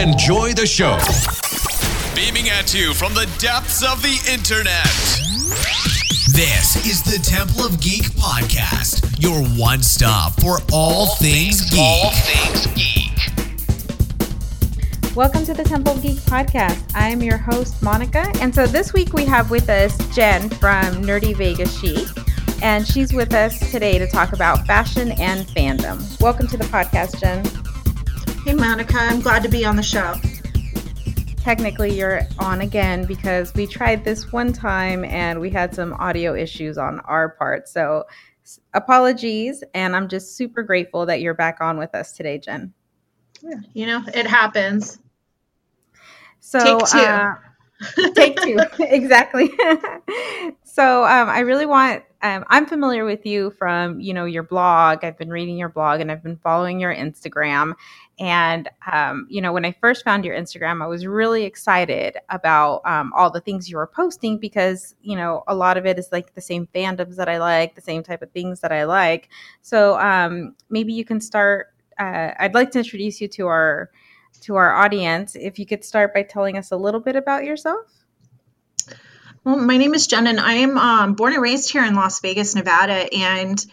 Enjoy the show. Beaming at you from the depths of the internet. This is the Temple of Geek podcast, your one stop for all, things, geek. All things geek. Welcome to the Temple of Geek podcast. I am your host, Monica. And so this week we have with us Jen from Nerdy Vegas Chic. And she's with us today to talk about fashion and fandom. Welcome to the podcast, Jen. Hey, Monica. I'm glad to be on the show. Technically, you're on again because we tried this one time and we had some audio issues on our part. So, apologies. And I'm just super grateful that you're back on with us today, Jen. Yeah, you know, it happens. So, take two. Uh, take two. exactly. so, um, I really want um, I'm familiar with you from, you know, your blog. I've been reading your blog and I've been following your Instagram. And, um, you know, when I first found your Instagram, I was really excited about um, all the things you were posting because, you know, a lot of it is like the same fandoms that I like, the same type of things that I like. So um, maybe you can start. Uh, I'd like to introduce you to our to our audience. If you could start by telling us a little bit about yourself. Well, my name is Jen, and I am um, born and raised here in Las Vegas, Nevada, and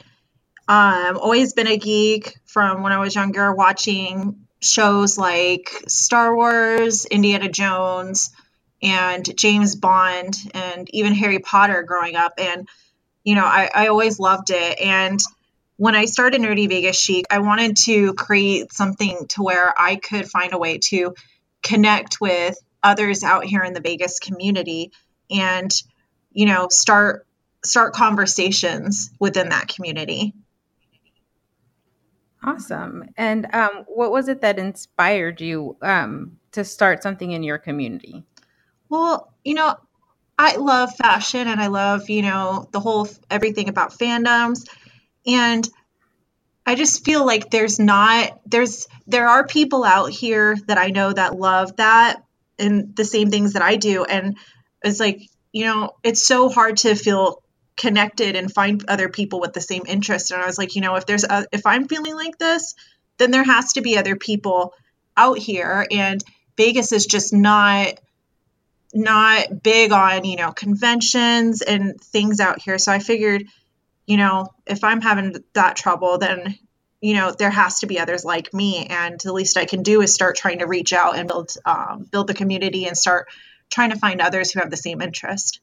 um, always been a geek from when I was younger, watching shows like Star Wars, Indiana Jones, and James Bond, and even Harry Potter growing up. And, you know, I, I always loved it. And when I started Nerdy Vegas Chic, I wanted to create something to where I could find a way to connect with others out here in the Vegas community and you know start start conversations within that community awesome. And um, what was it that inspired you um, to start something in your community? Well you know i love fashion and i love you know the whole everything about fandoms. And i just feel like there's not there's there are people out here that i know that love that and the same things that i do. And it's like you know it's so hard to feel connected and find other people with the same interest and i was like you know if there's a, if i'm feeling like this then there has to be other people out here. And vegas is just not not big on you know conventions and things out here. So i figured you know if i'm having that trouble then you know there has to be others like me. And the least i can do is start trying to reach out and build um, build the community and start trying to find others who have the same interest.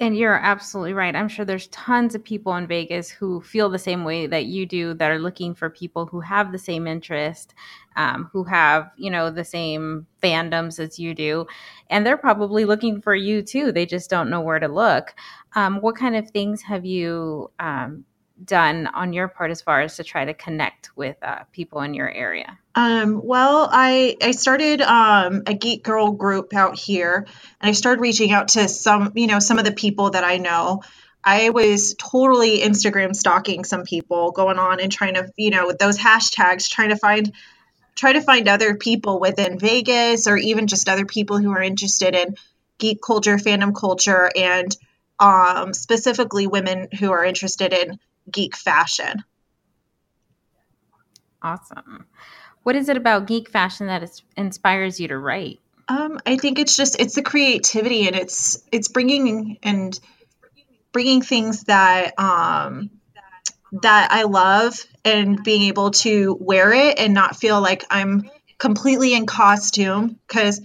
And you're absolutely right. I'm sure there's tons of people in Vegas who feel the same way that you do, that are looking for people who have the same interest, um, who have, you know, the same fandoms as you do. And they're probably looking for you too. They just don't know where to look. Um, what kind of things have you um, done on your part as far as to try to connect with uh, people in your area? Um, well, I I started um, a geek girl group out here, and I started reaching out to some you know some of the people that I know. I was totally Instagram stalking some people, going on and trying to you know with those hashtags, trying to find try to find other people within Vegas or even just other people who are interested in geek culture, fandom culture, and um, specifically women who are interested in geek fashion. Awesome. What is it about geek fashion that is, inspires you to write? Um, I think it's just it's the creativity and it's it's bringing and bringing things that um, that I love and being able to wear it and not feel like I'm completely in costume because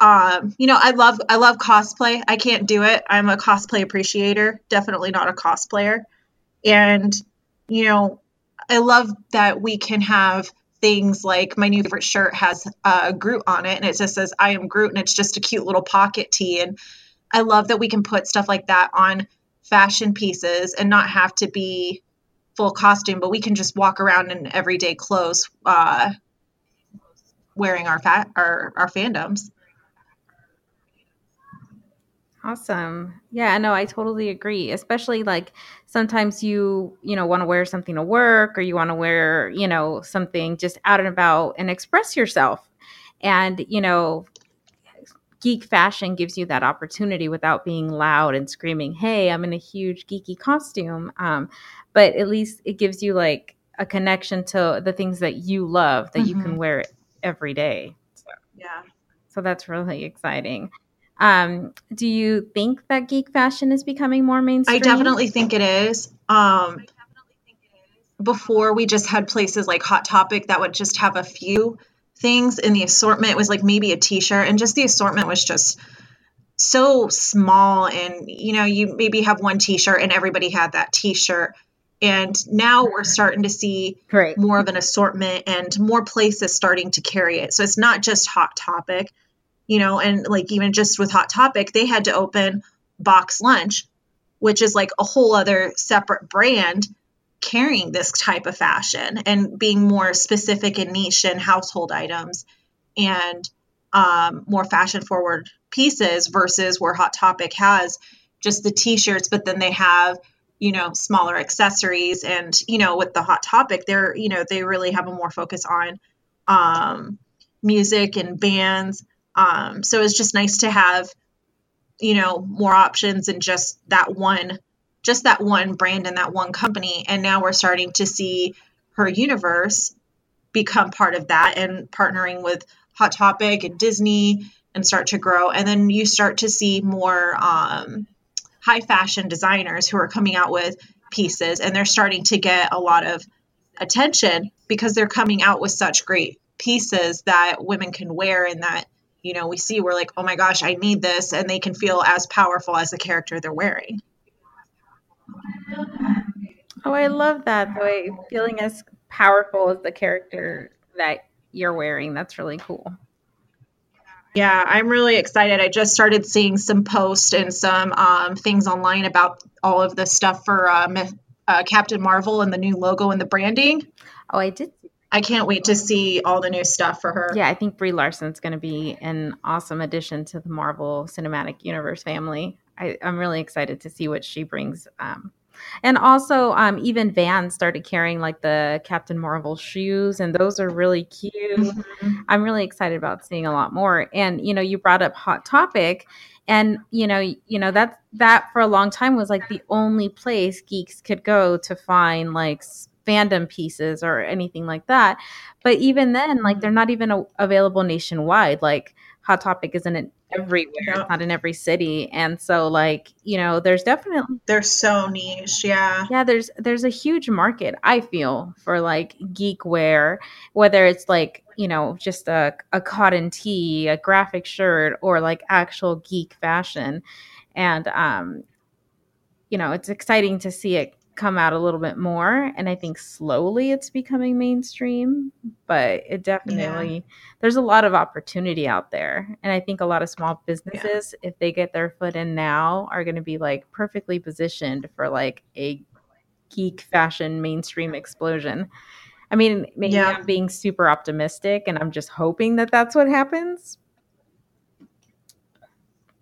um, you know I love I love cosplay. I can't do it. I'm a cosplay appreciator, definitely not a cosplayer. And, you know, I love that we can have things like my new favorite shirt has a Groot on it and it just says I am Groot and it's just a cute little pocket tee. And I love that we can put stuff like that on fashion pieces and not have to be full costume, but we can just walk around in everyday clothes uh, wearing our fat our, our fandoms. Awesome. Yeah, no, I totally agree. Especially like sometimes you, you know, want to wear something to work or you want to wear, you know, something just out and about and express yourself. And, you know, geek fashion gives you that opportunity without being loud and screaming, "Hey, I'm in a huge geeky costume." Um, but at least it gives you like a connection to the things that you love that mm-hmm. you can mm-hmm. wear every day. So, yeah. So that's really exciting. Um, do you think that geek fashion is becoming more mainstream? I definitely think it is. Um, before we just had places like Hot Topic that would just have a few things in the assortment. It was like maybe a t-shirt and just the assortment was just so small and you know, you maybe have one t-shirt and everybody had that t-shirt. And now we're starting to see Great. more of an assortment and more places starting to carry it. So it's not just Hot Topic, you know, and like even just with Hot Topic, they had to open Box Lunch, which is like a whole other separate brand carrying this type of fashion and being more specific and niche and household items and um, more fashion forward pieces versus where Hot Topic has just the t-shirts, but then they have you know smaller accessories and you know with the Hot Topic, they're you know they really have a more focus on um, music and bands. Um, so it's just nice to have you know more options and just that one just that one brand and that one company. And now we're starting to see her universe become part of that and partnering with Hot Topic and Disney and start to grow. And then you start to see more um, high fashion designers who are coming out with pieces and they're starting to get a lot of attention because they're coming out with such great pieces that women can wear and that you know we see we're like oh my gosh i need this and they can feel as powerful as the character they're wearing Oh, I love that. The way feeling as powerful as the character that you're wearing. That's really cool. Yeah, I'm really excited. I just started seeing some posts and some um, things online about all of the stuff for uh, uh, Captain Marvel and the new logo and the branding. Oh, I did. I can't wait to see all the new stuff for her. Yeah, I think Brie Larson's going to be an awesome addition to the Marvel Cinematic Universe family. I, am really excited to see what she brings um, and also, um, even Vans started carrying like the Captain Marvel shoes, and those are really cute. Mm-hmm. I'm really excited about seeing a lot more. And you know, you brought up Hot Topic, and you know, you know that that for a long time was like the only place geeks could go to find like fandom pieces or anything like that. But even then, like they're not even a- available nationwide. Like Hot Topic isn't an everywhere. It's not in every city. And so like, you know, there's definitely They're so niche, yeah. Yeah, there's there's a huge market, I feel, for like geek wear, whether it's like, you know, just a, a cotton tee, a graphic shirt, or like actual geek fashion. And um, you know, it's exciting to see it come out a little bit more and i think slowly it's becoming mainstream but it definitely yeah. there's a lot of opportunity out there and i think a lot of small businesses yeah. if they get their foot in now are going to be like perfectly positioned for like a geek fashion mainstream explosion i mean maybe yeah. i'm being super optimistic and i'm just hoping that that's what happens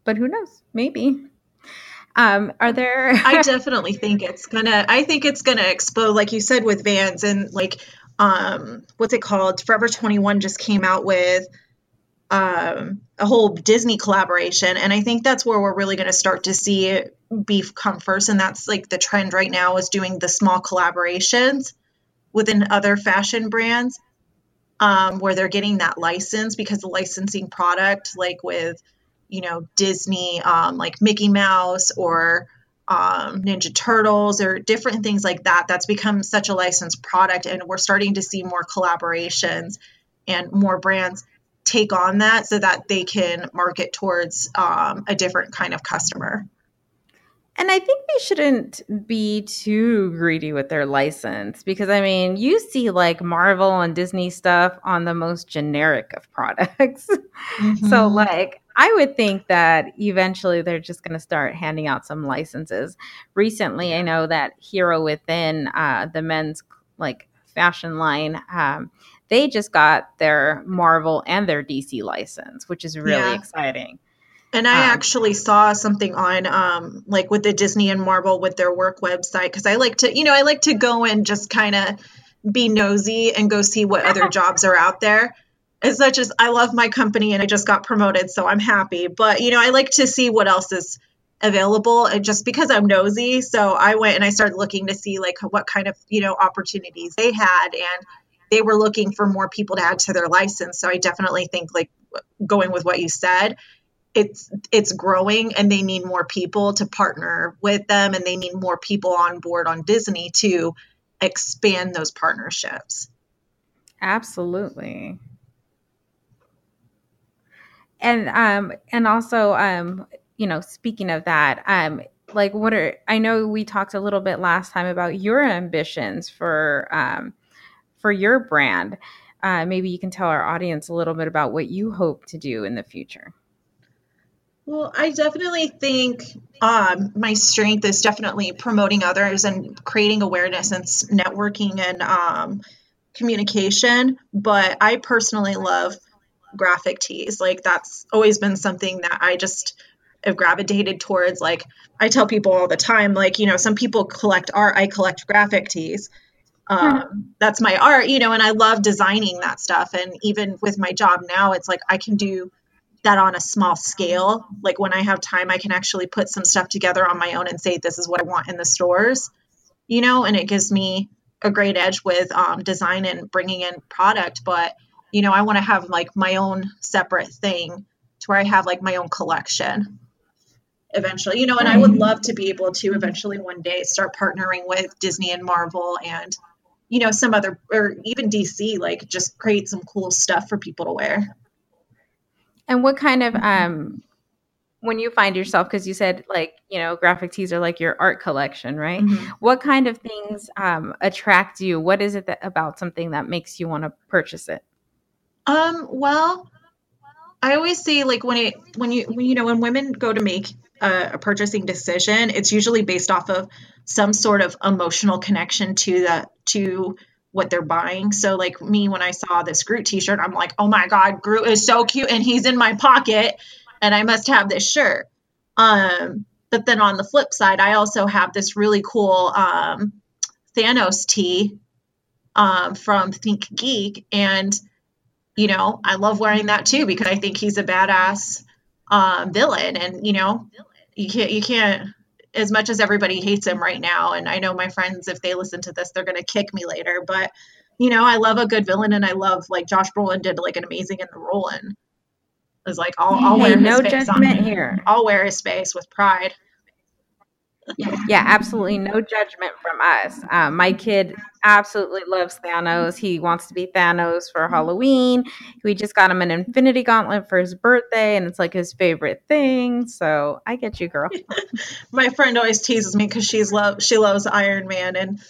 but who knows maybe um, are there? I definitely think it's gonna. I think it's gonna explode, like you said, with Vans and like, um, what's it called? Forever Twenty One just came out with um, a whole Disney collaboration, and I think that's where we're really gonna start to see beef come first, and that's like the trend right now is doing the small collaborations within other fashion brands, um, where they're getting that license because the licensing product, like with you know Disney, um, like Mickey Mouse or um, Ninja Turtles or different things like that. That's become such a licensed product, and we're starting to see more collaborations and more brands take on that so that they can market towards um, a different kind of customer. And I think they shouldn't be too greedy with their license because I mean, you see like Marvel and Disney stuff on the most generic of products. Mm-hmm. so, like, I would think that eventually they're just going to start handing out some licenses. Recently, I know that Hero Within, uh, the men's like fashion line, um, they just got their Marvel and their DC license, which is really yeah. exciting. And I um, actually saw something on, um, like with the Disney and Marvel with their work website because I like to, you know, I like to go and just kind of be nosy and go see what other jobs are out there. As much as I love my company and I just got promoted, so I'm happy. But you know, I like to see what else is available and just because I'm nosy. So I went and I started looking to see like what kind of, you know, opportunities they had and they were looking for more people to add to their license. So I definitely think like going with what you said, it's it's growing and they need more people to partner with them and they need more people on board on Disney to expand those partnerships. Absolutely. And um and also um you know, speaking of that, um, like what are I know we talked a little bit last time about your ambitions for um, for your brand. Uh, maybe you can tell our audience a little bit about what you hope to do in the future. Well, I definitely think um, my strength is definitely promoting others and creating awareness and networking and um, communication. But I personally love graphic tees. Like that's always been something that I just have gravitated towards. Like i tell people all the time like you know some people collect art i collect graphic tees um, that's my art you know and i love designing that stuff. And even with my job now it's like i can do that on a small scale. Like when i have time i can actually put some stuff together on my own and say this is what i want in the stores you know and it gives me a great edge with um, design and bringing in product. But you know i want to have like my own separate thing to where i have like my own collection eventually you know and i would love to be able to eventually one day start partnering with disney and marvel and you know some other or even dc like just create some cool stuff for people to wear. And what kind of um when you find yourself because you said like you know graphic tees are like your art collection right? Mm-hmm. what kind of things um, attract you? What is it that, about something that makes you want to purchase it um well i always say like when it when you when you know when women go to make a, a purchasing decision, it's usually based off of some sort of emotional connection to the to what they're buying. So like me when I saw this Groot t-shirt, I'm like, "Oh my god, Groot is so cute and he's in my pocket and I must have this shirt." Um but then on the flip side, I also have this really cool um Thanos tee um from Think Geek and you know, I love wearing that too because I think he's a badass um, villain and you know you can't you can't as much as everybody hates him right now and i know my friends if they listen to this they're going to kick me later but you know i love a good villain and i love like josh brolin did like an amazing in the role and was like i'll, I'll hey, wear no his judgment here. I'll wear his face with pride yeah, absolutely no judgment from us. Um, my kid absolutely loves Thanos. He wants to be Thanos for Halloween. We just got him an Infinity Gauntlet for his birthday, and it's like his favorite thing. So I get you, girl. my friend always teases me because she's love she loves Iron Man, and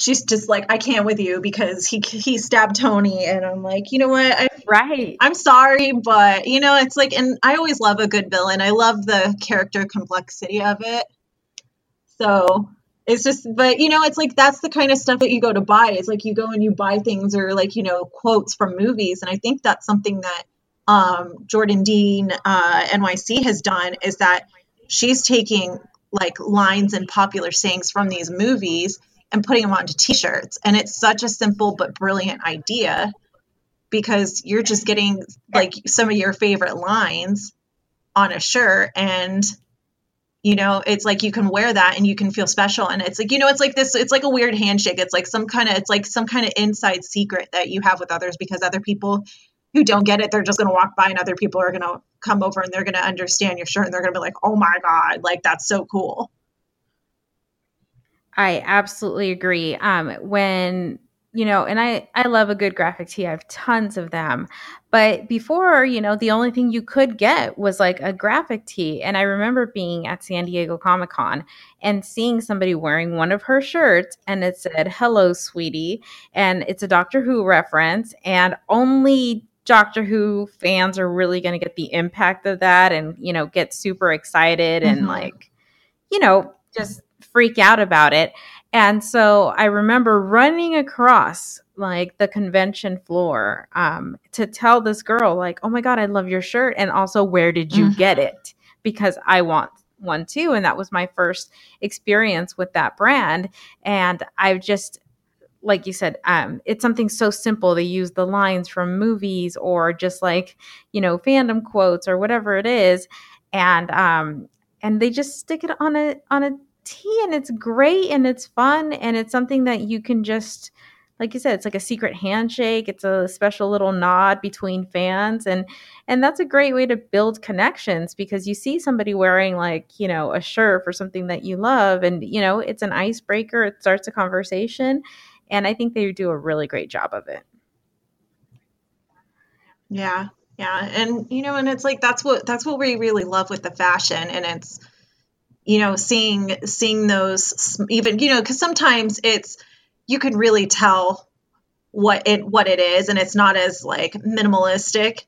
she's just like, I can't with you because he he stabbed Tony, and I'm like, you know what? I, right. I'm sorry, but you know, it's like, and I always love a good villain. I love the character complexity of it. So it's just, but you know, it's like that's the kind of stuff that you go to buy. It's like you go and you buy things or like, you know, quotes from movies. And I think that's something that um, Jordandene uh, NYC has done is that she's taking like lines and popular sayings from these movies and putting them onto t-shirts and it's such a simple but brilliant idea because you're just getting like some of your favorite lines on a shirt and you know it's like you can wear that and you can feel special. And it's like you know it's like this it's like a weird handshake. It's like some kind of it's like some kind of inside secret that you have with others because other people who don't get it they're just going to walk by and other people are going to come over and they're going to understand your shirt and they're going to be like oh my god like that's so cool. I absolutely agree. Um when you know, and I I love a good graphic tee. I have tons of them. But before, you know, the only thing you could get was like a graphic tee. And I remember being at San Diego Comic Con and seeing somebody wearing one of her shirts and it said, Hello, sweetie. And it's a Doctor Who reference. And only Doctor Who fans are really going to get the impact of that and, you know, get super excited mm-hmm. and like, you know, just freak out about it. And so I remember running across like the convention floor um, to tell this girl, like, oh my God, I love your shirt. And also, where did you mm-hmm. get it? Because I want one too. And that was my first experience with that brand. And I've just, like you said, um, it's something so simple. They use the lines from movies or just like, you know, fandom quotes or whatever it is. And um, and they just stick it on a on a tee and it's great and it's fun and it's something that you can just like you said it's like a secret handshake it's a special little nod between fans and and that's a great way to build connections because you see somebody wearing like you know a shirt for something that you love and you know it's an icebreaker it starts a conversation and i think they do a really great job of it. Yeah yeah and you know and it's like that's what that's what we really love with the fashion and it's you know seeing seeing those even you know because sometimes it's you can really tell what it what it is and it's not as like minimalistic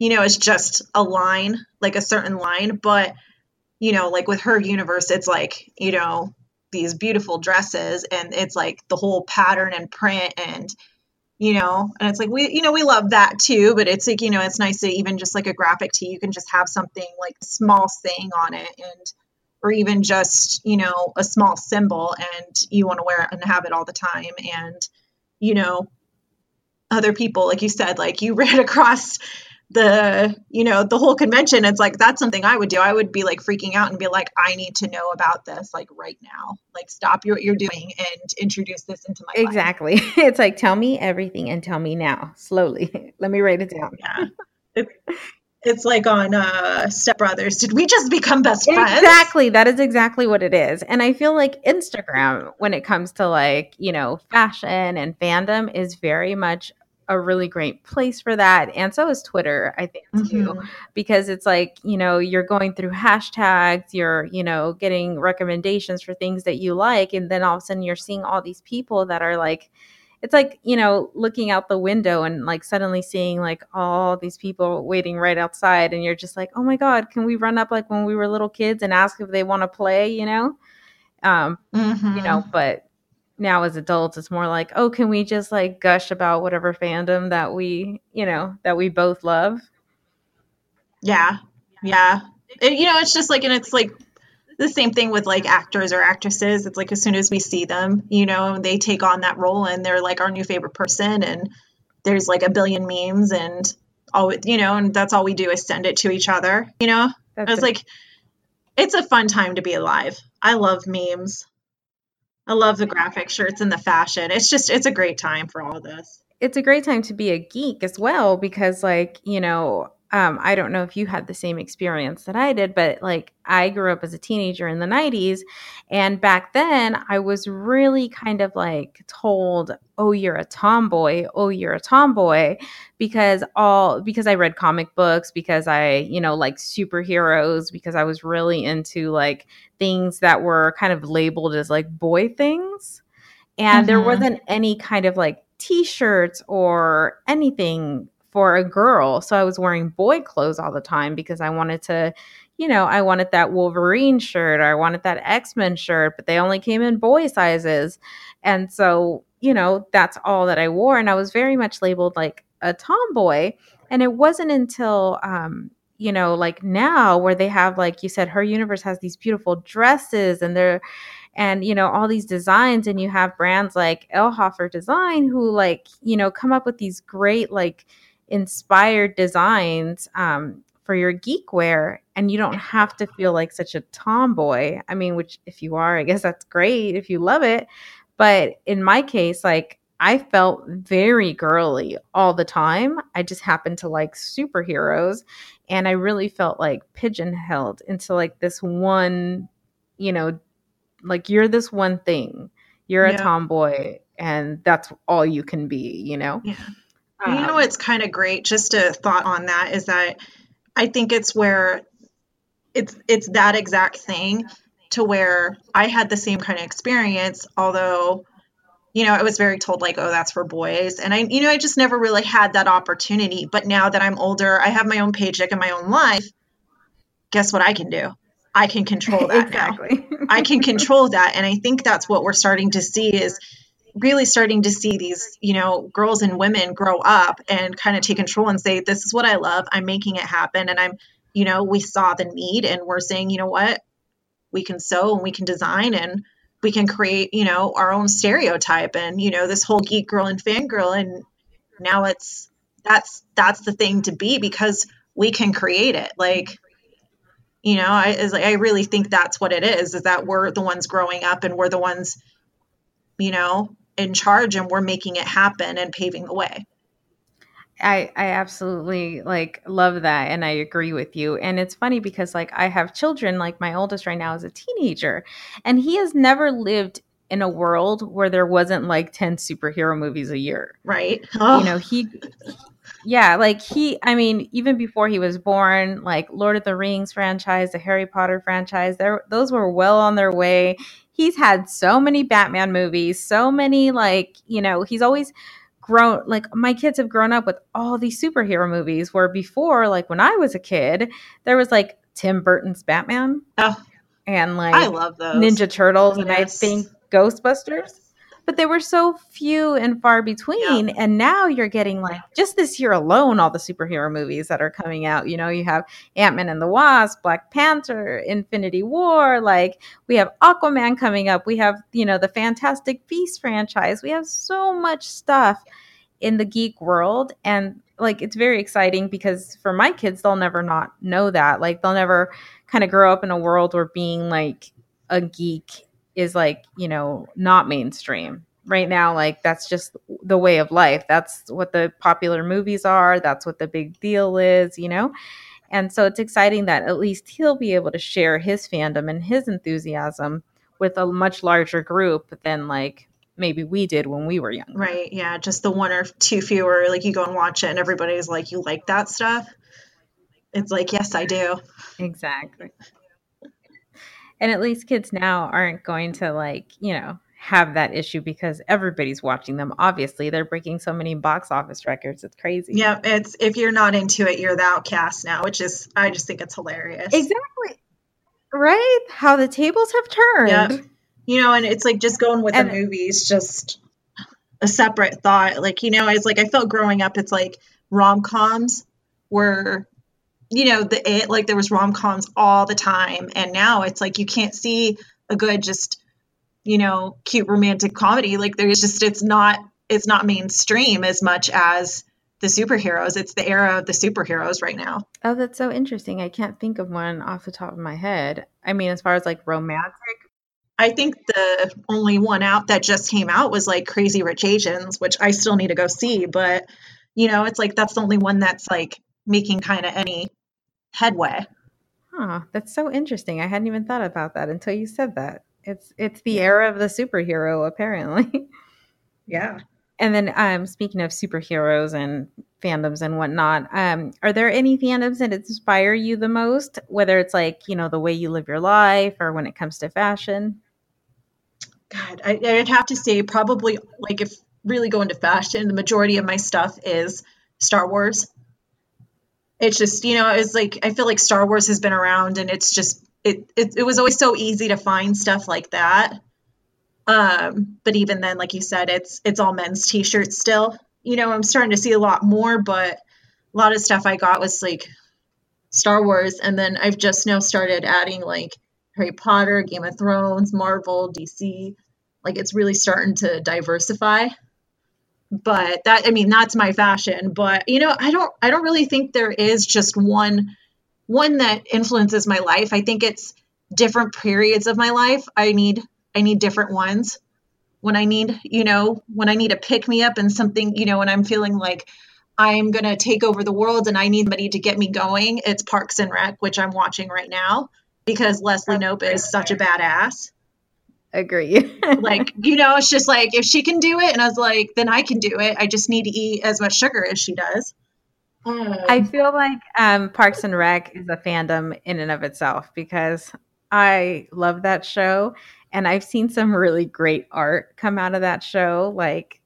you know it's just a line like a certain line but you know like with her universe it's like you know these beautiful dresses and it's like the whole pattern and print and you know and it's like we you know we love that too but it's like you know it's nice to even just like a graphic tee you can just have something like small saying on it and or even just, you know, a small symbol and you want to wear it and have it all the time. And, you know, other people, like you said, like you ran across the you know the whole convention it's like that's something i would do. I would be like freaking out and be like i need to know about this like right now. Like stop what you're doing and introduce this into my exactly. Life. it's like tell me everything and tell me now slowly. Let me write it down. Yeah. It's like on uh Step Brothers. Did we just become best friends? Exactly. That is exactly what it is. And I feel like Instagram, when it comes to like, you know, fashion and fandom, is very much a really great place for that. And so is Twitter, I think, too, mm-hmm. because it's like, you know, you're going through hashtags, you're, you know, getting recommendations for things that you like. And then all of a sudden you're seeing all these people that are like, it's like you know looking out the window and like suddenly seeing like all these people waiting right outside and you're just like oh my god can we run up like when we were little kids and ask if they want to play you know um mm-hmm. you know mm-hmm. but now as adults it's more like oh can we just like gush about whatever fandom that we you know that we both love yeah yeah it, you know it's just like and it's like the same thing with like actors or actresses. It's like as soon as we see them, you know, they take on that role and they're like our new favorite person. And there's like a billion memes and all, you know, and that's all we do is send it to each other, you know? That's I was like, it's a fun time to be alive. I love memes. I love the graphic shirts and the fashion. It's just, it's a great time for all of this. It's a great time to be a geek as well because, like, you know, um, I don't know if you had the same experience that I did, but like I grew up as a teenager in the 90s. And back then, I was really kind of like told, oh, you're a tomboy. Oh, you're a tomboy. Because all, because I read comic books, because I, you know, like superheroes, because I was really into like things that were kind of labeled as like boy things. And mm-hmm. there wasn't any kind of like t shirts or anything for a girl. So I was wearing boy clothes all the time because I wanted to, you know, I wanted that Wolverine shirt or I wanted that X Men shirt, but they only came in boy sizes. And so, you know, that's all that I wore. And I was very much labeled like a tomboy. And it wasn't until, um, you know, like now where they have, like you said, her universe has these beautiful dresses and they're, and you know all these designs and you have brands like Elhoffer Design who like you know come up with these great like inspired designs um, for your geek wear and you don't have to feel like such a tomboy. I mean which if you are i guess that's great if you love it. But in my case like i felt very girly all the time. I just happened to like superheroes and i really felt like pigeonholed into like this one you know like you're this one thing. You're yeah. a tomboy and that's all you can be you know? Yeah um, you know it's kind of great, just a thought on that is that I think it's where it's it's that exact thing to where I had the same kind of experience, although you know, I was very told like, oh, that's for boys. And I, you know, I just never really had that opportunity. But now that I'm older, I have my own paycheck and my own life. Guess what I can do? I can control that exactly. now. I can control that. And I think that's what we're starting to see is really starting to see these, you know, girls and women grow up and kind of take control and say, this is what I love. I'm making it happen. And I'm, you know, we saw the need and we're saying, you know what, we can sew and we can design and we can create, you know, our own stereotype and, you know, this whole geek girl and fangirl. And now it's, that's, that's the thing to be because we can create it. Like, You know, I is like I really think that's what it is, is that we're the ones growing up and we're the ones, you know, in charge and we're making it happen and paving the way. I I absolutely like love that and I agree with you. And it's funny because like I have children, like my oldest right now is a teenager and he has never lived in a world where there wasn't like 10 superhero movies a year. Right. Oh. You know, he yeah, like he, I mean, even before he was born, like Lord of the Rings franchise, the Harry Potter franchise, there those were well on their way. He's had so many Batman movies, so many like, you know, he's always grown like my kids have grown up with all these superhero movies where before like when I was a kid, there was like Tim Burton's Batman. Oh. And like I love those. Ninja Turtles yes. and I think Ghostbusters but they were so few and far between. Yeah. And now you're getting like just this year alone, all the superhero movies that are coming out. You know, you have Ant Man and the Wasp, Black Panther, Infinity War. Like we have Aquaman coming up. We have you know the Fantastic Beast franchise. We have so much stuff in the geek world, and like it's very exciting because for my kids, they'll never not know that. Like they'll never kind of grow up in a world where being like a geek is like you know not mainstream. Right now like that's just the way of life. That's what the popular movies are. That's what the big deal is you know? And so it's exciting that at least he'll be able to share his fandom and his enthusiasm with a much larger group than like maybe we did when we were young right. Yeah just the one or two fewer like you go and watch it and everybody's like you like that stuff? It's like yes i do. Exactly and at least kids now aren't going to like you know have that issue because everybody's watching them. Obviously they're breaking so many box office records. It's crazy. Yeah it's if you're not into it you're the outcast now which is i just think it's hilarious. Exactly. Right? How the tables have turned. Yep. you know and it's like just going with and, the movies just a separate thought. Like you know it's like i felt growing up it's like rom-coms were you know the it like there was rom-coms all the time and now it's like you can't see a good just you know cute romantic comedy. Like there's just it's not it's not mainstream as much as the superheroes. It's the era of the superheroes right now. Oh that's so interesting. I can't think of one off the top of my head. I mean as far as like romantic. I think the only one out that just came out was like crazy rich asians which i still need to go see but you know it's like that's the only one that's like making kind of any headway. Huh, that's so interesting. I hadn't even thought about that until you said that. It's it's the era of the superhero, apparently. yeah. And then, um, speaking of superheroes and fandoms and whatnot, um, are there any fandoms that inspire you the most? Whether it's like you know the way you live your life, or when it comes to fashion. God, I, I'd have to say probably like if really go into fashion, the majority of my stuff is Star Wars it's just you know it's like i feel like star wars has been around and it's just it, it, it was always so easy to find stuff like that. Um but even then like you said it's it's all men's t-shirts still. You know i'm starting to see a lot more but a lot of stuff i got was like star wars. And then i've just now started adding like harry potter game of thrones marvel dc like it's really starting to diversify but that i mean that's my fashion but you know i don't i don't really think there is just one one that influences my life. I think it's different periods of my life. I need i need different ones. When i need you know when i need a pick me up and something you know when i'm feeling like i'm going to take over the world and i need somebody to get me going it's parks and rec which i'm watching right now because leslie knope is such a badass agree. like, you know, it's just like if she can do it, and I was like, then I can do it. I just need to eat as much sugar as she does. Um, I feel like um, Parks and Rec is a fandom in and of itself because I love that show, and I've seen some really great art come out of that show. Like,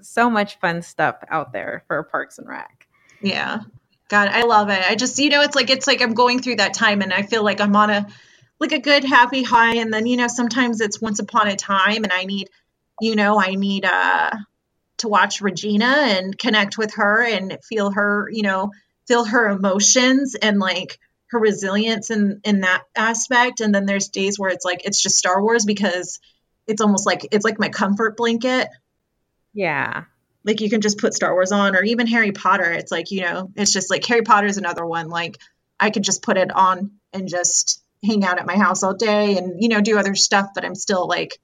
so much fun stuff out there for Parks and Rec. Yeah. God, I love it. I just, you know, it's like it's like I'm going through that time and I feel like I'm on a like a good happy high and then you know sometimes it's once upon a time and i need you know i need uh to watch regina and connect with her and feel her you know feel her emotions and like her resilience in in that aspect. And then there's days where it's like it's just star wars because it's almost like it's like my comfort blanket. Yeah. Like you can just put star wars on or even harry potter. It's like you know it's just like harry potter is another one. Like i could just put it on and just hang out at my house all day and you know do other stuff but i'm still like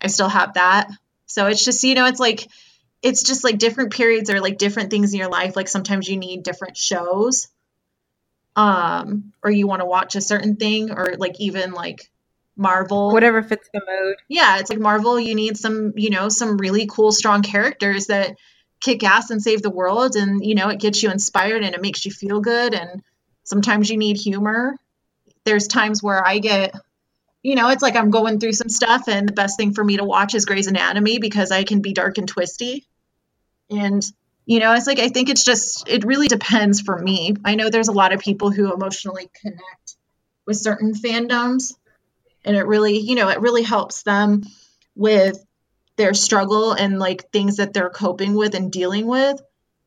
i still have that. So it's just you know it's like it's just like different periods or like different things in your life. Like sometimes you need different shows um or you want to watch a certain thing or like even like marvel. Whatever fits the mood. Yeah it's like marvel you need some you know some really cool strong characters that kick ass and save the world and you know it gets you inspired and it makes you feel good and sometimes you need humor there's times where I get, you know, it's like I'm going through some stuff, and the best thing for me to watch is Grey's Anatomy because I can be dark and twisty. And, you know, it's like I think it's just, it really depends for me. I know there's a lot of people who emotionally connect with certain fandoms, and it really, you know, it really helps them with their struggle and like things that they're coping with and dealing with.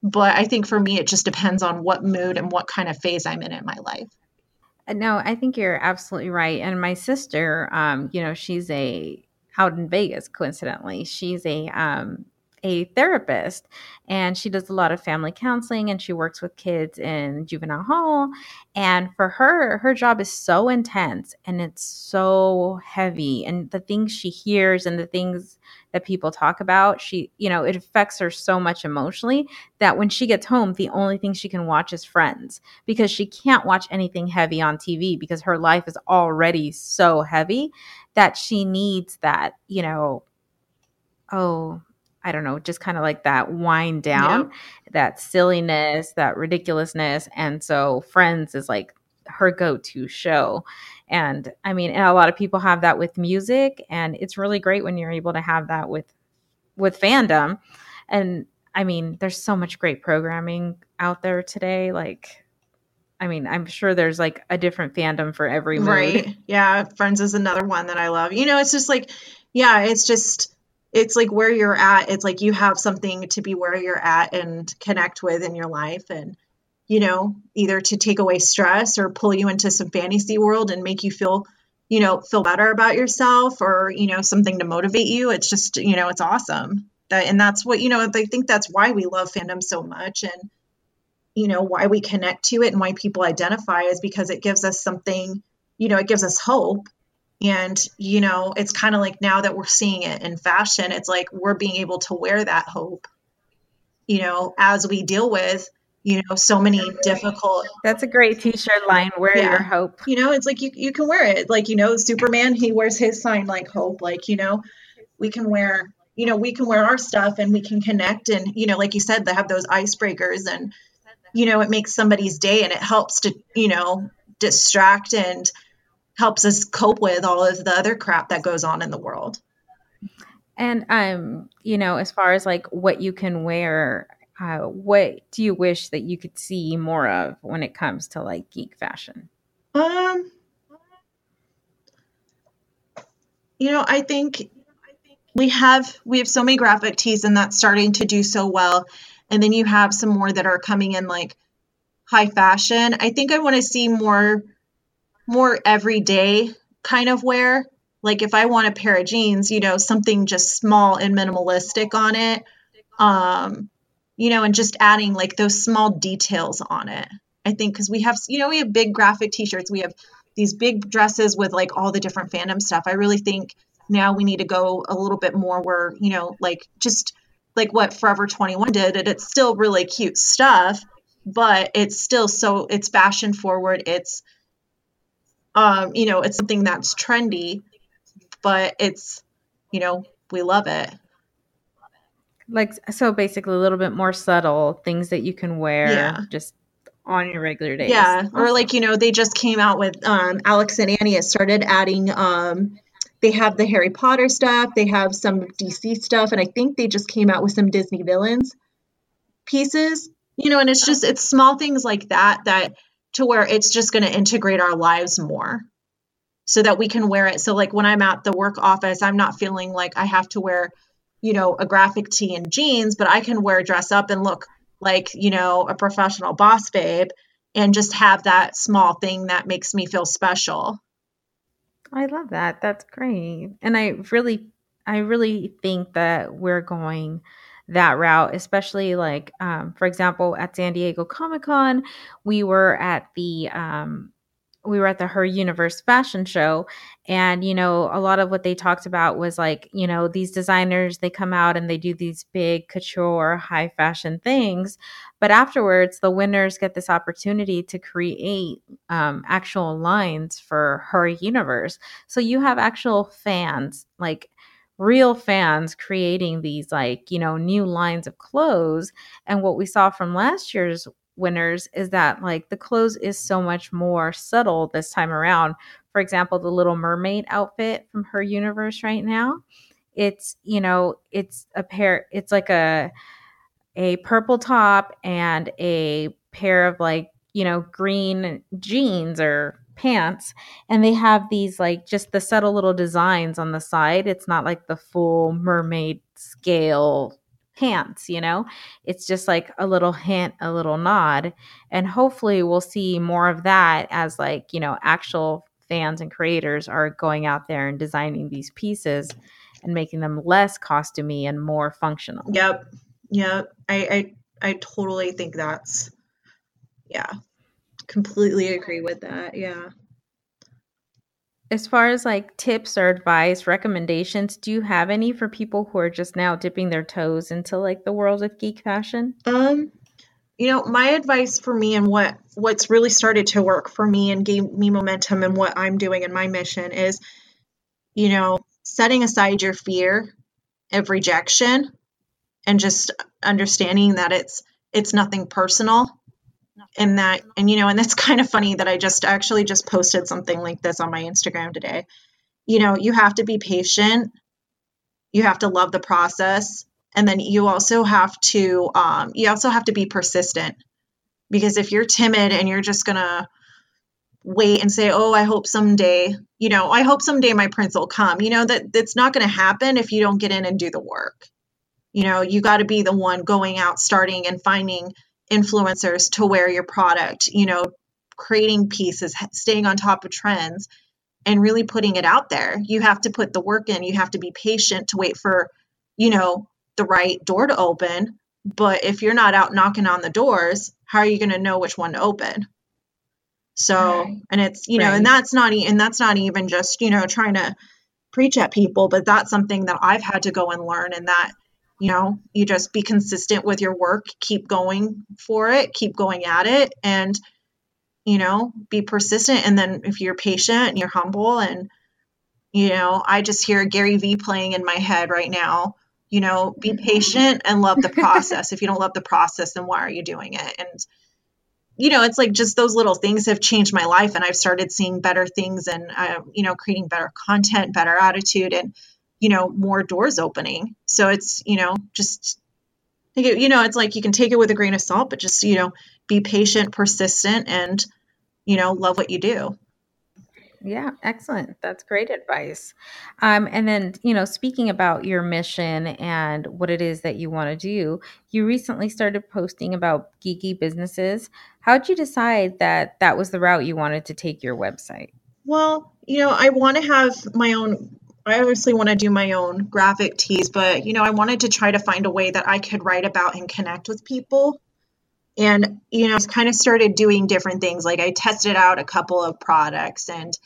But I think for me, it just depends on what mood and what kind of phase I'm in in my life. Uh, no, I think you're absolutely right. And my sister, um, you know, she's a out in Vegas, coincidentally. She's a um, a therapist and she does a lot of family counseling and she works with kids in juvenile hall and for her her job is so intense and it's so heavy and the things she hears and the things that people talk about she you know it affects her so much emotionally that when she gets home the only thing she can watch is friends because she can't watch anything heavy on TV because her life is already so heavy that she needs that you know oh I don't know, just kind of like that wind down, that silliness, that ridiculousness. And so Friends is like her go to show. And I mean, a lot of people have that with music. And it's really great when you're able to have that with with fandom. And I mean, there's so much great programming out there today. Like, I mean, I'm sure there's like a different fandom for every mood. Right. Yeah. Friends is another one that I love. You know, it's just like, yeah, it's just it's like where you're at it's like you have something to be where you're at and connect with in your life and you know either to take away stress or pull you into some fantasy world and make you feel you know feel better about yourself or you know something to motivate you. It's just you know it's awesome. That and that's what you know i think that's why we love fandom so much and you know why we connect to it and why people identify is because it gives us something you know it gives us hope. And, you know, it's kind of like now that we're seeing it in fashion, it's like we're being able to wear that hope, you know, as we deal with, you know, so many difficult. That's a great t shirt line. Wear yeah. your hope. You know, it's like you, you can wear it. Like, you know, Superman, he wears his sign like hope. Like, you know, we can wear, you know, we can wear our stuff and we can connect. And, you know, like you said, they have those icebreakers and, you know, it makes somebody's day and it helps to, you know, distract and, helps us cope with all of the other crap that goes on in the world. And um, you know, as far as like what you can wear, uh, what do you wish that you could see more of when it comes to like geek fashion? Um, you know, I think we have we have so many graphic tees and that's starting to do so well. And then you have some more that are coming in like high fashion. I think I want to see more more everyday kind of wear. Like if I want a pair of jeans, you know, something just small and minimalistic on it. Um, you know, and just adding like those small details on it. I think because we have, you know, we have big graphic t-shirts, we have these big dresses with like all the different fandom stuff. I really think now we need to go a little bit more where, you know, like just like what Forever 21 did, and it's still really cute stuff, but it's still so it's fashion forward. It's um, you know, it's something that's trendy, but it's, you know, we love it. Like so basically a little bit more subtle things that you can wear yeah. just on your regular days. Yeah. Awesome. Or like, you know, they just came out with um Alex and Ani. has started adding um they have the Harry Potter stuff, they have some DC stuff, and I think they just came out with some Disney villains pieces. You know, and it's just it's small things like that that to where it's just going to integrate our lives more so that we can wear it. So, like when I'm at the work office, I'm not feeling like I have to wear, you know, a graphic tee and jeans, but I can wear dress up and look like, you know, a professional boss babe and just have that small thing that makes me feel special. I love that. That's great. And I really, I really think that we're going that route, especially like, um, for example, at San Diego Comic Con, we were at the um, we were at the Her Universe fashion show and you know a lot of what they talked about was like you know these designers they come out and they do these big couture high fashion things but afterwards the winners get this opportunity to create um, actual lines for Her Universe. So you have actual fans like real fans creating these like you know new lines of clothes and what we saw from last year's winners is that like the clothes is so much more subtle this time around. For example, the Little Mermaid outfit from her universe right now, it's you know it's a pair. It's like a a purple top and a pair of like you know green jeans or pants and they have these like just the subtle little designs on the side it's not like the full mermaid scale pants, you know? It's just like a little hint, a little nod. And hopefully we'll see more of that as like, you know, actual fans and creators are going out there and designing these pieces and making them less costumey and more functional. Yep. Yep. I I, I totally think that's yeah. Completely agree with that. Yeah as far as like tips or advice, recommendations, do you have any for people who are just now dipping their toes into like the world of geek fashion? Um, you know, my advice for me and what what's really started to work for me and gave me momentum and what I'm doing in my mission is, you know, setting aside your fear of rejection and just understanding that it's it's nothing personal and that and you know and that's kind of funny that i just actually just posted something like this on my instagram today. You know you have to be patient. You have to love the process and then you also have to um, you also have to be persistent. Because if you're timid and you're just gonna wait and say oh i hope someday you know i hope someday my prince will come you know that that's not to happen if you don't get in and do the work. You know you got to be the one going out starting and finding influencers to wear your product, you know, creating pieces, staying on top of trends, and really putting it out there. You have to put the work in, you have to be patient to wait for, you know, the right door to open. But if you're not out knocking on the doors, how are you going to know which one to open? So, right. and it's, you know, right. and that's not, and that's not even just, you know, trying to preach at people, but that's something that I've had to go and learn. And that, you know you just be consistent with your work keep going for it keep going at it and you know be persistent. And then if you're patient and you're humble and you know i just hear gary vee playing in my head right now you know be patient and love the process. If you don't love the process then why are you doing it? And you know it's like just those little things have changed my life and i've started seeing better things and uh, you know creating better content better attitude and you know more doors opening so it's you know just think you know it's like you can take it with a grain of salt but just you know be patient persistent and you know love what you do yeah, excellent. That's great advice. Um, and then, you know, speaking about your mission and what it is that you want to do, you recently started posting about geeky businesses. How'd you decide that that was the route you wanted to take your website? Well, you know, I want to have my own I obviously want to do my own graphic tees, but you know, I wanted to try to find a way that I could write about and connect with people. And you know, I kind of started doing different things. Like I tested out a couple of products and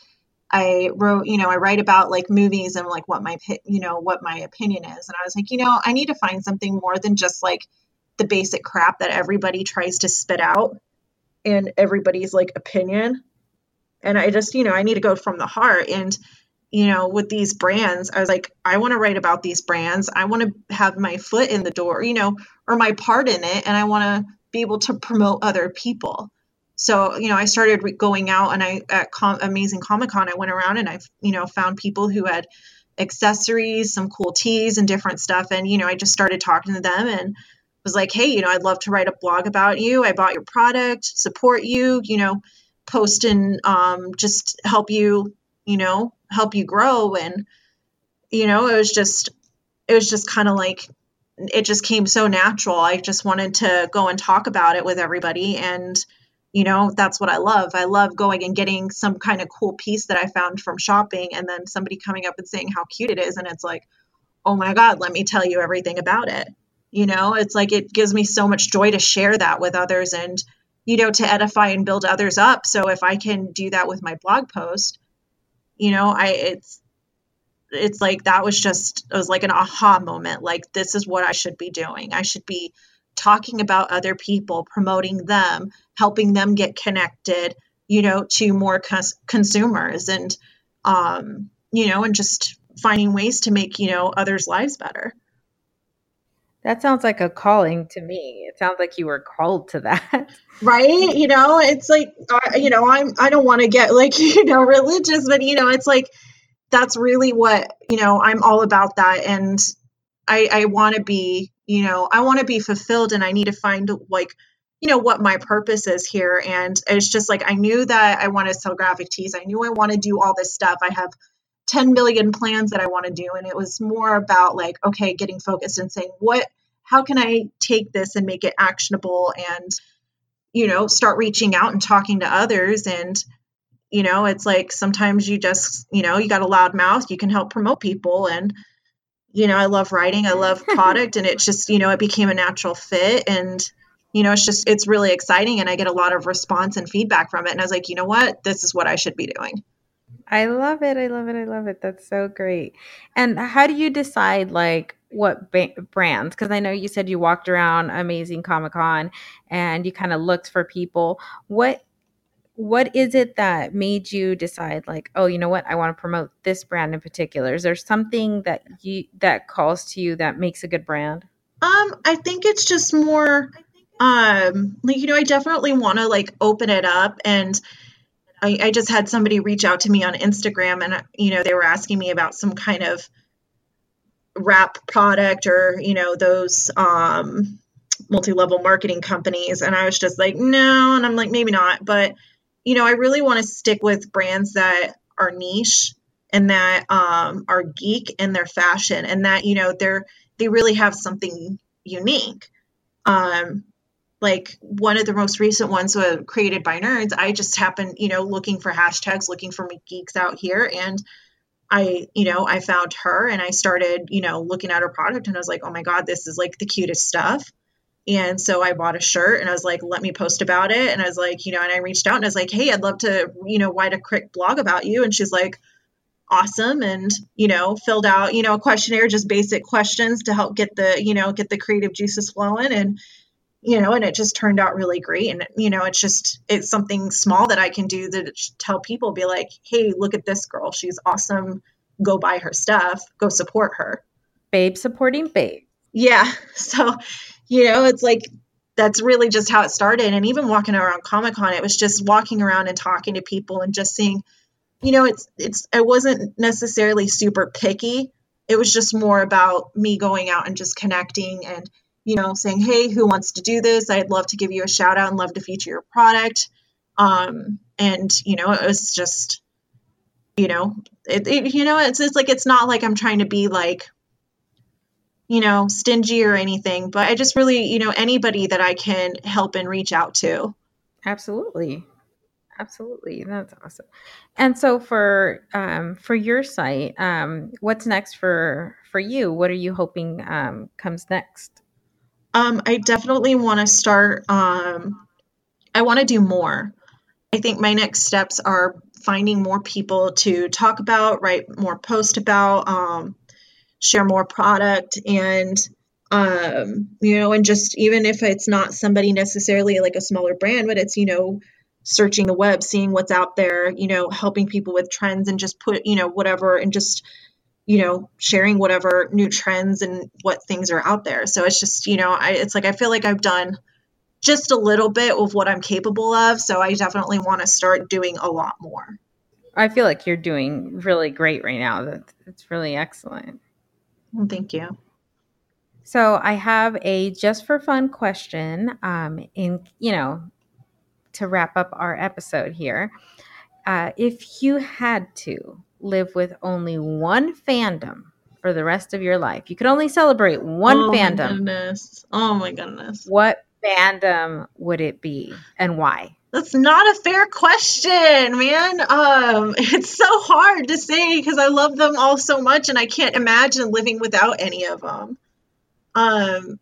I wrote, you know, I write about like movies and like what my you know, what my opinion is. And I was like, you know, I need to find something more than just like the basic crap that everybody tries to spit out and everybody's like opinion. And I just, you know, I need to go from the heart and you know, with these brands, I was like, I want to write about these brands. I want to have my foot in the door, you know, or my part in it. And I want to be able to promote other people. So, you know, I started re- going out and I, at Com- Amazing Comic Con, I went around and I, you know, found people who had accessories, some cool tees and different stuff. And, you know, I just started talking to them and was like, hey, you know, I'd love to write a blog about you. I bought your product, support you, you know, post and um, just help you, you know, help you grow. And you know it was just it was just kind of like it just came so natural. I just wanted to go and talk about it with everybody. And you know that's what i love. I love going and getting some kind of cool piece that i found from shopping and then somebody coming up and saying how cute it is. And it's like oh my god let me tell you everything about it. You know it's like it gives me so much joy to share that with others and you know, to edify and build others up. So if I can do that with my blog post, you know, I it's it's like that was just it was like an aha moment like this is what I should be doing. I should be talking about other people, promoting them, helping them get connected, you know, to more cons- consumers and um, you know, and just finding ways to make, you know, others' lives better. That sounds like a calling to me. It sounds like you were called to that. Right? You know, it's like you know, I'm I don't want to get like, you know, religious, but you know, it's like that's really what, you know, I'm all about that and I I want to be, you know, I want to be fulfilled and I need to find like you know what my purpose is here and it's just like i knew that i want to sell graphic tees i knew i want to do all this stuff i have 10 million plans that i want to do and it was more about like okay getting focused and saying what how can i take this and make it actionable and you know start reaching out and talking to others and you know it's like sometimes you just you know you got a loud mouth you can help promote people and you know i love writing i love product and it just you know it became a natural fit and you know, it's just, it's really exciting. And I get a lot of response and feedback from it. And I was like, you know what? This is what I should be doing. I love it. I love it. I love it. That's so great. And how do you decide like what ba- brands? Because I know you said you walked around Amazing Comic Con and you kind of looked for people. What what is it that made you decide like oh you know what i want to promote this brand in particular is there something that you that calls to you that makes a good brand um i think it's just more um like you know i definitely want to like open it up and I, I just had somebody reach out to me on instagram and you know they were asking me about some kind of wrap product or you know those um multi-level marketing companies. And i was just like no. And i'm like maybe not. But you know i really want to stick with brands that are niche and that um, are geek in their fashion and that you know they're they really have something unique. Um, like one of the most recent ones uh, created by nerds. I just happened you know looking for hashtags looking for geeks out here. And i you know i found her and i started you know looking at her product and i was like oh my god this is like the cutest stuff. And so i bought a shirt and i was like let me post about it. And i was like you know and i reached out and i was like hey i'd love to you know write a quick blog about you. And she's like awesome and you know filled out you know a questionnaire just basic questions to help get the you know get the creative juices flowing. And you know, and it just turned out really great. And, you know, it's just, it's something small that I can do to tell people, be like, hey, look at this girl. She's awesome. Go buy her stuff, go support her. Babe supporting babe. Yeah. So, you know, it's like, that's really just how it started. And even walking around Comic Con, it was just walking around and talking to people and just seeing, you know, it's, it's, I wasn't necessarily super picky. It was just more about me going out and just connecting and, you know, saying, hey, who wants to do this? I'd love to give you a shout out and love to feature your product. Um, and, you know, it was just, you know, it, it, you know, it's, it's like, it's not like I'm trying to be like, you know, stingy or anything, but I just really, you know, anybody that I can help and reach out to. Absolutely. Absolutely. That's awesome. And so for um for your site, um what's next for for you? What are you hoping um comes next? Um, I definitely want to start. Um, I want to do more. I think my next steps are finding more people to talk about, write more posts about, um, share more product, and um, you know, and just even if it's not somebody necessarily like a smaller brand, but it's you know, searching the web, seeing what's out there, you know, helping people with trends, and just put you know whatever, and just you know, sharing whatever new trends and what things are out there. So it's just, you know, I, it's like I feel like I've done just a little bit of what I'm capable of. So I definitely want to start doing a lot more. I feel like you're doing really great right now. That's, that's really excellent. Well, thank you. So I have a just for fun question. Um, in you know, to wrap up our episode here, uh, if you had to live with only one fandom for the rest of your life, you could only celebrate one oh fandom. My goodness. Oh my goodness. What fandom would it be and why? That's not a fair question, man. Um, it's so hard to say because I love them all so much, and I can't imagine living without any of them. Um,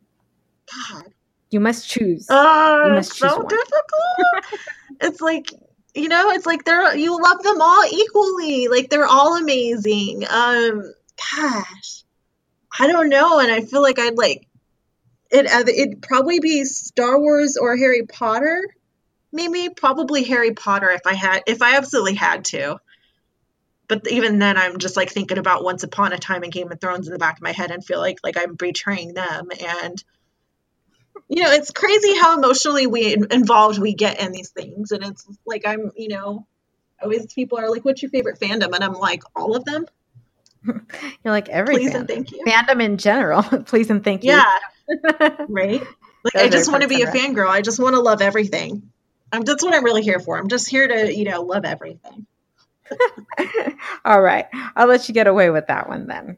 God, You must choose. Oh, uh, it's so one. difficult. it's like you know, it's like they're you love them all equally. Like they're all amazing. Um, gosh, I don't know, and I feel like I'd like it. Uh, it'd probably be Star Wars or Harry Potter. Maybe probably Harry Potter if I had if I absolutely had to. But even then, I'm just like thinking about Once Upon a Time and Game of Thrones in the back of my head and feel like like I'm betraying them and you know, it's crazy how emotionally we involved we get in these things. And it's like, I'm, you know, always people are like, what's your favorite fandom? And I'm like, all of them. You're like every please and thank you. Fandom in general. please and thank you. Yeah. right. Like Those I just want to be a fangirl. I just want to love everything. I'm that's what I'm really here for. I'm just here to, you know, love everything. All right. I'll let you get away with that one then.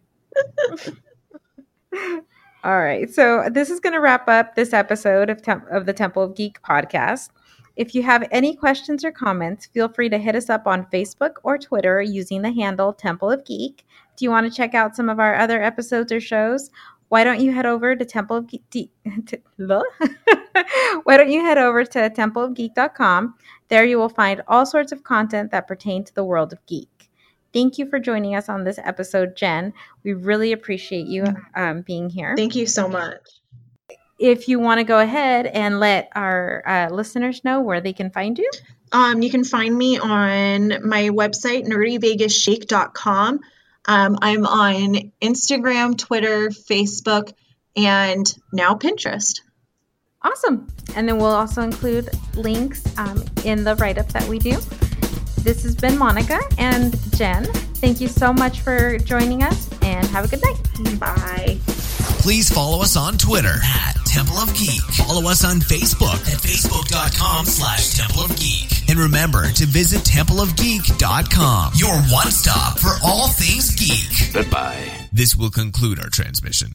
All right. So this is going to wrap up this episode of, Tem- of the Temple of Geek podcast. If you have any questions or comments, feel free to hit us up on Facebook or Twitter using the handle Temple of Geek. Do you want to check out some of our other episodes or shows? Why don't you head over to Temple of Geek? Why don't you head over to templeofgeek.com? There you will find all sorts of content that pertain to the world of geek. Thank you for joining us on this episode, Jen. We really appreciate you um, being here. Thank you so much. If you want to go ahead and let our uh, listeners know where they can find you, um, you can find me on my website, nerdyvegaschic.com. Um, I'm on Instagram, Twitter, Facebook, and now Pinterest. Awesome. And then we'll also include links um, in the write up that we do. This has been Monica and Jen. Thank you so much for joining us and have a good night. Bye. Please follow us on Twitter at Temple of Geek. Follow us on Facebook at facebook.com slash Temple of Geek. And remember to visit templeofgeek.com, your one stop for all things geek. Goodbye. This will conclude our transmission.